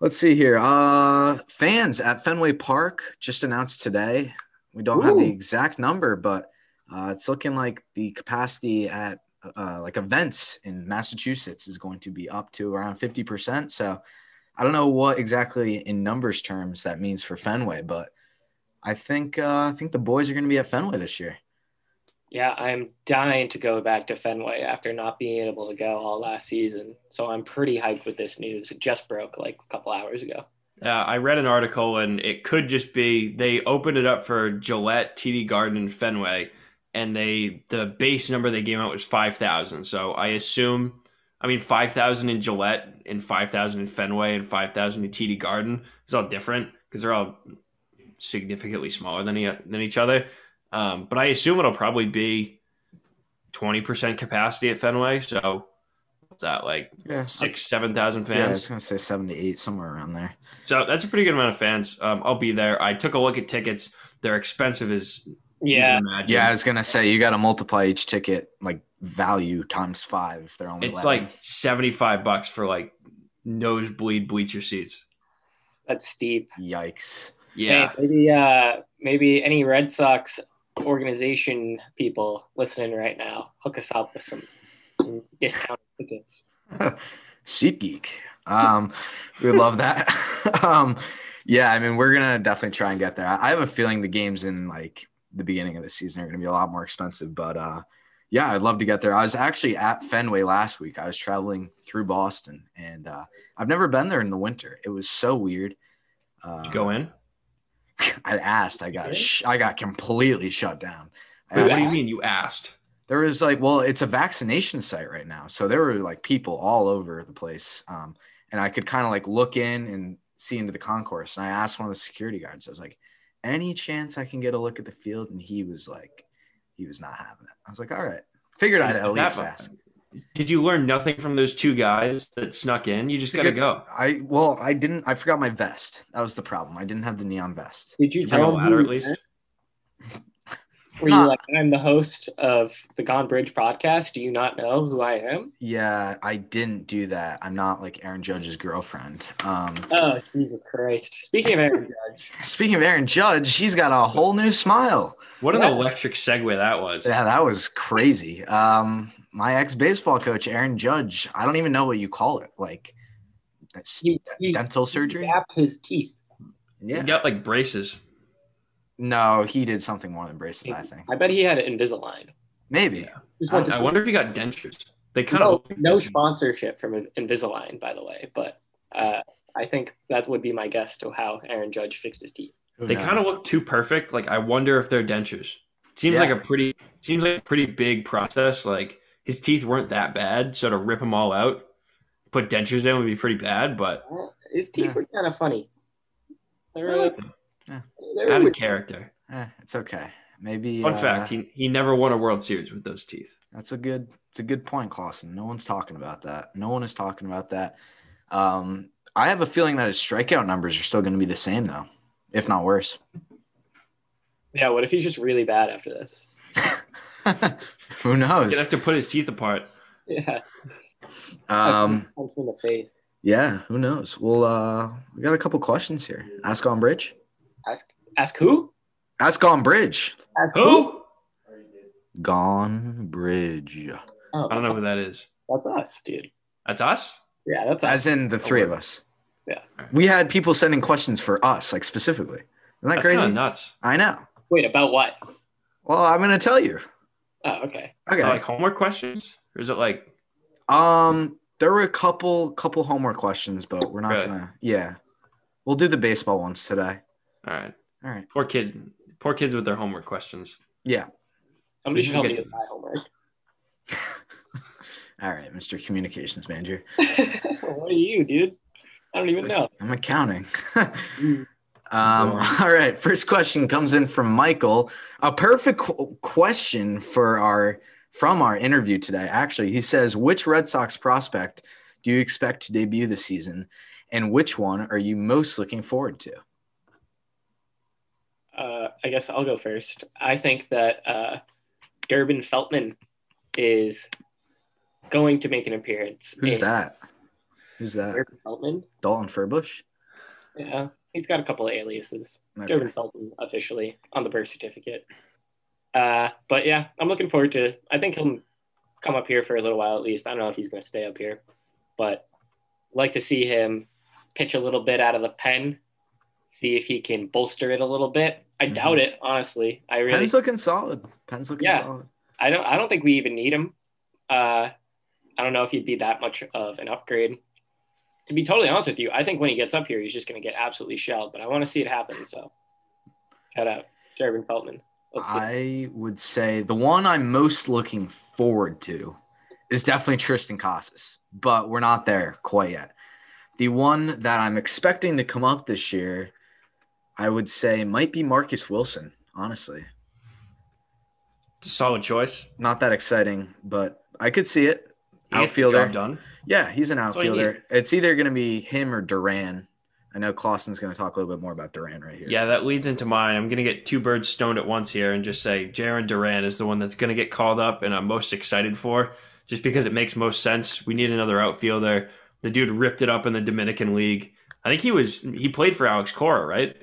let's see here. Uh, fans at Fenway Park just announced today. We don't have the exact number, but uh, it's looking like the capacity at uh, like events in Massachusetts is going to be up to around fifty percent. So I don't know what exactly in numbers terms that means for Fenway, but I think uh, I think the boys are going to be at Fenway this year. Yeah, I'm dying to go back to Fenway after not being able to go all last season. So I'm pretty hyped with this news. It just broke like a couple hours ago. Uh, I read an article, and it could just be they opened it up for Gillette, TD Garden, and Fenway, and they the base number they gave out was five thousand. So I assume, I mean, five thousand in Gillette, and five thousand in Fenway, and five thousand in TD Garden is all different because they're all significantly smaller than than each other. Um, but I assume it'll probably be twenty percent capacity at Fenway. So what's that like? Yeah, Six, seven thousand yeah, I fans. was going to say seven to eight, somewhere around there. So that's a pretty good amount of fans. Um, I'll be there. I took a look at tickets. They're expensive as you Yeah, can imagine. Yeah, I was gonna say you got to multiply each ticket like value times five if they're only. it's 11. like seventy five bucks for like nosebleed bleacher seats. that's steep. yikes. Yeah, Hey, maybe uh maybe any Red Sox organization people listening right now, hook us up with some some discount tickets. SeatGeek. Um, we would love that. um, yeah, I mean, we're gonna definitely try and get there. I have a feeling the games in like the beginning of the season are gonna be a lot more expensive, but uh, yeah, I'd love to get there. I was actually at Fenway last week. I was traveling through Boston, and uh, I've never been there in the winter. It was so weird. Uh, Did you go in. I asked. I got sh- I got completely shut down. Wait, what do you mean you asked? There was like, well, it's a vaccination site right now, so there were like people all over the place, um, and I could kind of like look in and see into the concourse. And I asked one of the security guards, I was like, "Any chance I can get a look at the field?" And he was like, he was not having it. I was like, "All right." Figured I'd at least That- ask. Did you learn nothing from those two guys that snuck in? You just got to go. I well, I didn't. I forgot my vest. That was the problem. I didn't have the neon vest. Did you Did you bring a tell him ladder at least? Were? Were you like, I'm the host of the Gone Bridge podcast. Do you not know who I am? Yeah, I didn't do that. I'm not like Aaron Judge's girlfriend. Um, Oh, Jesus Christ. Speaking of Aaron Judge, speaking of Aaron Judge, she's got a whole new smile. What an Yeah. electric segue that was. Yeah, that was crazy. Um, my ex baseball coach, Aaron Judge. I don't even know what you call it. Like that's he, he dental surgery. gapped his teeth. You Yeah. got like braces. No, he did something more than braces. I think I bet he had Invisalign. maybe. Just went to I wonder if he got dentures. They kind of no, no sponsorship from Invisalign, by the way, but uh, I think that would be my guess to how Aaron Judge fixed his teeth. Who They kind of look too perfect. Like I wonder if they're dentures. Seems Yeah. like a pretty seems like a pretty big process. Like his teeth weren't that bad, so to rip them all out, put dentures in would be pretty bad. But Well, his teeth Yeah. were kind of funny. They were, like them. Yeah. they were Added character. Eh, it's okay. Maybe. Fun uh, fact: he he never won a World Series with those teeth. That's a good. It's a good point, Clausen. No one's talking about that. No one is talking about that. Um, I have a feeling that his strikeout numbers are still going to be the same, though, if not worse. yeah, what if he's just really bad after this? Who knows? He'd have to put his teeth apart. Yeah. Um, Punch in the face. yeah, who knows? Well, uh, we got a couple questions here. Ask on bridge. Ask ask who? Ask on bridge. Ask Who? Gone bridge. Oh, I don't know who that is. That's us, dude. That's us. Yeah, that's us. As in the three of us. Yeah. We had people sending questions for us, like specifically. Isn't that That's crazy? nuts. I know. Wait, about what? Well, I'm going to tell you. Oh, okay. Okay. Is it like homework questions, or is it like Um, there were a couple couple homework questions, but we're not Really? gonna. Yeah, we'll do the baseball ones today. All right? All right. Poor kid. Poor kids with their homework questions. Yeah. Somebody should help me with to my homework. All right, Mr. Communications Manager. what are you, dude? I don't even know. I'm accounting. Mm. um, all right. First question comes in from Michael. A perfect qu- question for our from our interview today. Actually, he says, "Which Red Sox prospect do you expect to debut this season, and which one are you most looking forward to?" I guess I'll go first. I think that uh, Durbin Feltman is going to make an appearance. Who's that? Who's that? Durbin Feltman. Dalton Furbush. Yeah, he's got a couple of aliases. Okay. Durbin Feltman officially on the birth certificate. Uh, but yeah, I'm looking forward to. I think he'll come up here for a little while at least. I don't know if he's going to stay up here, but like to see him pitch a little bit out of the pen, see if he can bolster it a little bit. I Mhm. doubt it, honestly. I really, Penn's looking solid. Penn's looking Yeah. solid. I don't, I don't think we even need him. Uh, I don't know if he'd be that much of an upgrade. To be totally honest with you, I think when he gets up here, he's just going to get absolutely shelled. But I want to see it happen. So, shout out Durbin Feltman. I would say the one I'm most looking forward to is definitely Triston Casas, but we're not there quite yet. The one that I'm expecting to come up this year, I would say might be Marcus Wilson, honestly. It's a solid choice. Not that exciting, but I could see it. He Outfielder. done. Yeah, he's an outfielder. It's either going to be him or Duran. I know Clausen's going to talk a little bit more about Duran right here. Yeah, that leads into mine. I'm going to get two birds stoned at once here and just say Jarren Duran is the one that's going to get called up and I'm most excited for just because it makes most sense. We need another outfielder. The dude ripped it up in the Dominican League. I think he was he played for Alex Cora, right?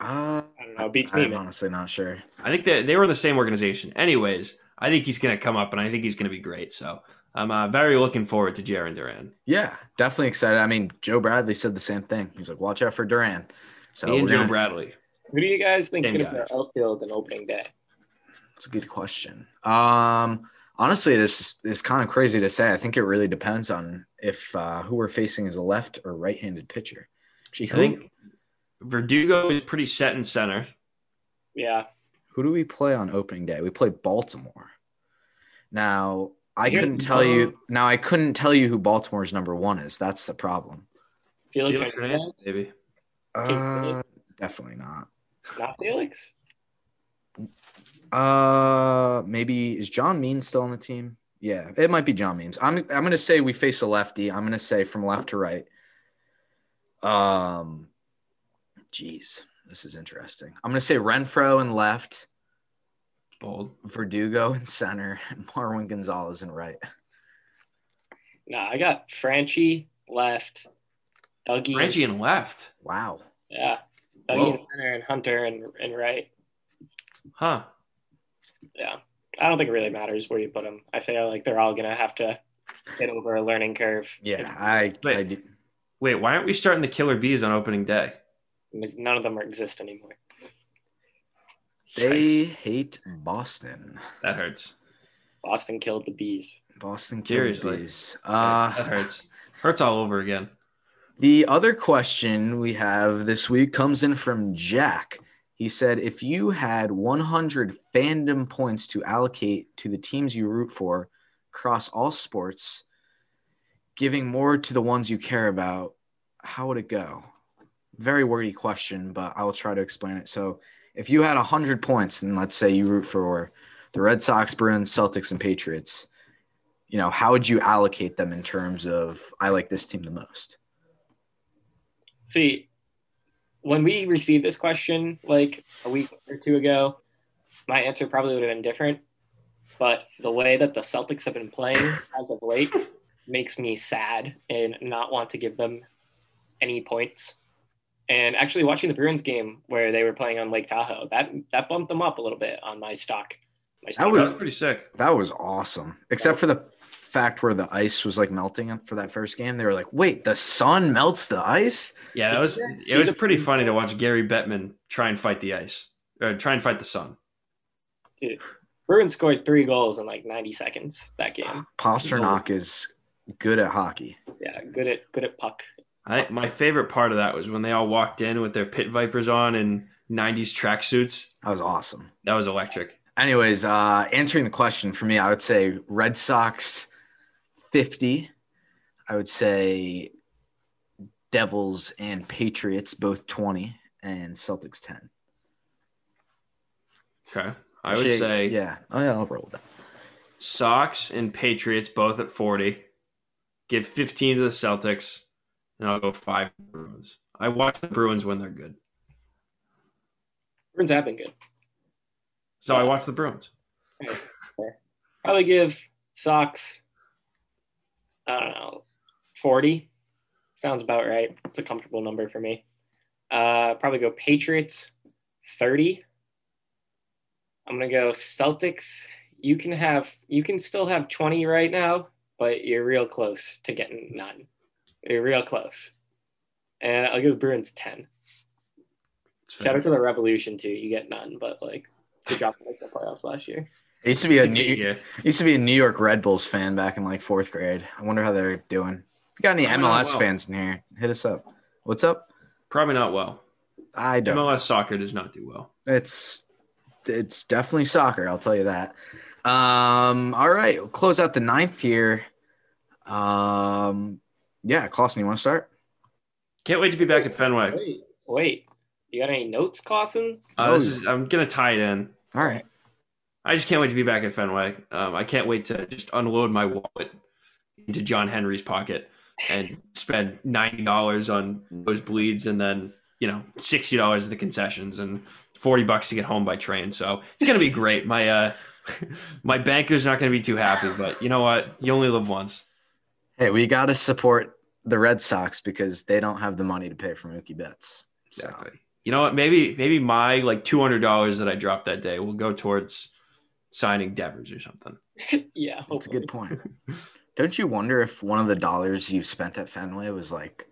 Uh, I don't know. Beats me, I'm man. honestly not sure. I think that they were in the same organization. Anyways, I think he's going to come up and I think he's going to be great. So I'm uh, very looking forward to Jarren Duran. Yeah, definitely excited. I mean, Joe Bradley said the same thing. He's like, "Watch out for Duran." So He and Joe gonna- Bradley. Who do you guys think is going to be guys. our outfield in opening day? That's a good question. Um, honestly, this is kind of crazy to say. I think it really depends on if uh, who we're facing is a left or right-handed pitcher. Actually, I who, think Verdugo is pretty set in center. Yeah. Who do we play on opening day? We play Baltimore. Now, I You're- couldn't tell you. Now, I couldn't tell you who Baltimore's number one is. That's the problem. Felix, Felix Hernandez? Hernandez, maybe. Uh, definitely not. Not Felix. Uh, maybe is John Means still on the team? Yeah, it might be John Means. I'm I'm gonna say we face a lefty. I'm gonna say from left to right. Um, geez, this is interesting. I'm gonna say Renfroe in left, Bold. Verdugo in center, and Marwin Gonzalez in right. No, I got Franchy left. Dougie. Franchy and left. Wow. Yeah. Dougie Whoa. in center and Hunter and, and right. Huh. Yeah. I don't think it really matters where you put them. I feel like they're all going to have to get over a learning curve. Yeah, I, Wait. I do. Wait, why aren't we starting the Killer Bees on opening day? Because None of them exist anymore. They Yikes. hate Boston. That hurts. Boston killed the bees. Boston killed Seriously. Killers. Uh, that hurts. Hurts all over again. The other question we have this week comes in from Jack. He said, if you had 100 fandom points to allocate to the teams you root for across all sports, giving more to the ones you care about, how would it go? Very wordy question, but I'll try to explain it. So, if you had 100 points, and let's say you root for the Red Sox, Bruins, Celtics, and Patriots, you know, how would you allocate them in terms of I like this team the most? See, when we received this question like a week or two ago, my answer probably would have been different. But the way that the Celtics have been playing as of late makes me sad and not want to give them any points. And actually, watching the Bruins game where they were playing on Lake Tahoe, that that bumped them up a little bit on my stock. My stock That was pretty sick. That was awesome. Except for the fact where the ice was like melting for that first game. They were like, wait, the sun melts the ice? Yeah, that was it was pretty funny to watch Gary Bettman try and fight the ice. Or try and fight the sun. Dude, Bruins scored three goals in like 90 seconds that game. Pastrnak is good at hockey. Yeah, good at good at puck. I, my favorite part of that was when they all walked in with their pit vipers on and 90s tracksuits. That was awesome. That was electric. Anyways, uh, answering the question for me, I would say Red Sox 50. I would say Devils and Patriots both 20 and Celtics 10. Okay. I would Actually, say yeah. Oh, yeah, I'll roll with that. Sox and Patriots both at 40. Give 15 to the Celtics, and I'll go five Bruins. I watch the Bruins when they're good. Bruins have been good. So I watch the Bruins. Probably give Sox, I don't know, 40. Sounds about right. It's a comfortable number for me. Uh, probably go Patriots, 30. I'm going to go Celtics. You can have, you can still have 20 right now, but you're real close to getting none. You're real close. And I'll give the Bruins 10. It's Shout out to the Revolution too. You get none, but like good job to make the playoffs last year. I used to be a New, yeah. used to be a New York Red Bulls fan back in like fourth grade. I wonder how they're doing. If you got any Probably MLS well. fans in here, hit us up. What's up? Probably not well. I don't. MLS soccer does not do well. It's it's definitely soccer. I'll tell you that. Um, all right, we'll close out the ninth here. Um, yeah, Clausen, you want to start? Can't wait to be back at Fenway. Wait, wait. You got any notes, Clausen? Uh, this is I'm gonna tie it in. All right. I just can't wait to be back at Fenway. Um, I can't wait to just unload my wallet into John Henry's pocket and spend ninety dollars on those bleeds, and then you know sixty dollars at the concessions and forty bucks to get home by train. So it's gonna be great. My uh, my banker's not gonna be too happy, but you know what? You only live once. Hey, we got to support the Red Sox because they don't have the money to pay for Mookie Betts. So, You know what? Maybe maybe my like two hundred dollars that I dropped that day will go towards signing Devers or something. yeah, that's a good point. Don't you wonder if one of the dollars you spent at Fenway was like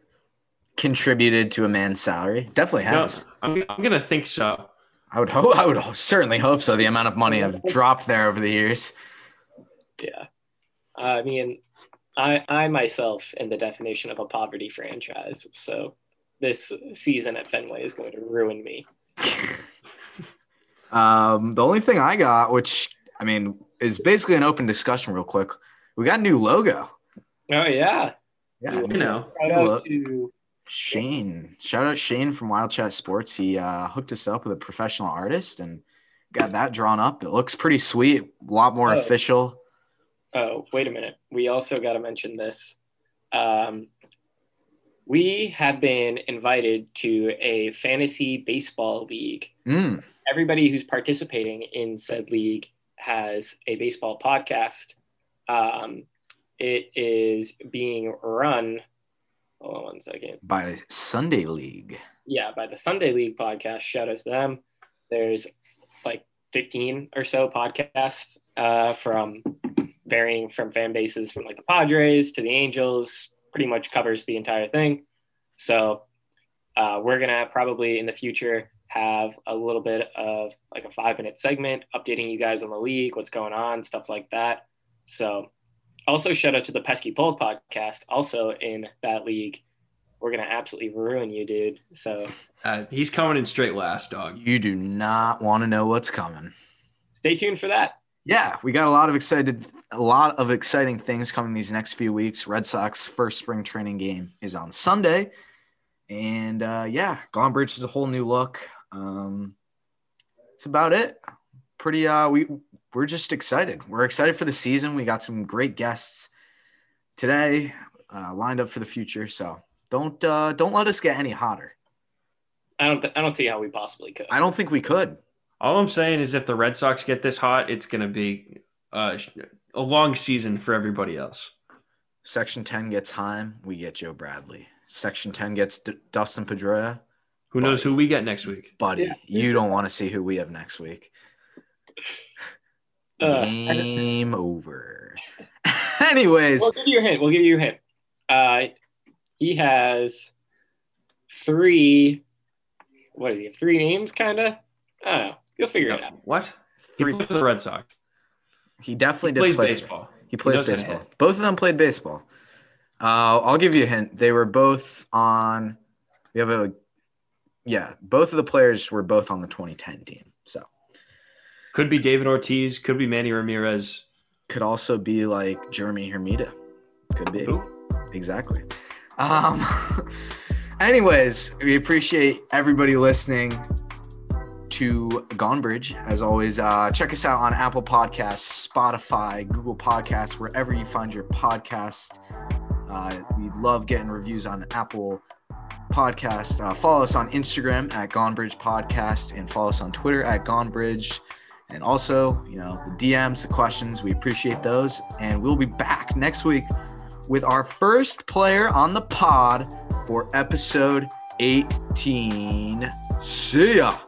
contributed to a man's salary? Definitely No, has. I'm, I'm gonna think so. I would hope. I would certainly hope so. The amount of money I've dropped there over the years. Yeah. I mean, I I myself am the definition of a poverty franchise. So this season at Fenway is going to ruin me. Um, the only thing I got, which I mean, is basically an open discussion, real quick. We got a new logo. Oh yeah. Yeah, You know, Shout out to Shane. Shout out Shane from Wild Chat Sports. He uh, hooked us up with a professional artist and got that drawn up. It looks pretty sweet, a lot more Oh. official. Oh, wait a minute. We also got to mention this. Um, we have been invited to a fantasy baseball league. Mm, Everybody who's participating in said league has a baseball podcast. Um, it is being run. Hold on one second. by Sunday League. Yeah, by the Sunday League podcast. Shout out to them. There's like 15 or so podcasts uh, from varying from fan bases from like the Padres to the Angels, pretty much covers the entire thing. So uh, we're gonna probably in the future have a little bit of like a five minute segment updating you guys on the league, what's going on, stuff like that. So also shout out to the Pesky Pole podcast, also in that league. We're gonna absolutely ruin you, dude. So uh, he's coming in straight last, dog. You do not want to know what's coming. stay tuned for that. Yeah, we got a lot of excited, a lot of exciting things coming these next few weeks. Red Sox first spring training game is on Sunday, and uh, yeah, Gone Bridge is a whole new look. Um, it's about it. Pretty. Uh, we we're just excited. We're excited for the season. We got some great guests today uh, lined up for the future. So don't uh, don't let us get any hotter. I don't. Th- I don't see how we possibly could. I don't think we could. All I'm saying is, if the Red Sox get this hot, it's going to be uh, a long season for everybody else. Section 10 gets Chaim, we get Joe Bradley. Section 10 gets D- Dustin Pedroia. Who knows who we get next week? Buddy, Yeah. you don't want to see who we have next week. Uh, Game over. Anyways, We'll give you a hint. We'll give you a hint. Uh, he has three. What is he? Three names, kind of. I don't know. You'll figure it out. What? Three- Three for the Red Sox. he definitely He did plays play baseball. He plays knows how to baseball. Both of them played baseball. Uh, I'll give you a hint. They were both on. We have a. Yeah, both of the players were both on the 2010 team. So Could be David Ortiz. Could be Manny Ramirez. could also be like Jeremy Hermida. Could be. Who? Exactly. Um, anyways, we appreciate everybody listening to Gone Bridge. As always, uh, check us out on Apple Podcasts, Spotify, Google Podcasts, wherever you find your podcast. Uh, we love getting reviews on Apple Podcast. Uh, follow us on Instagram at Gone Bridge Podcast and follow us on Twitter at Gone Bridge. And also, you know, the DMs, the questions, we appreciate those. And we'll be back next week with our first player on the pod for episode 18. See ya.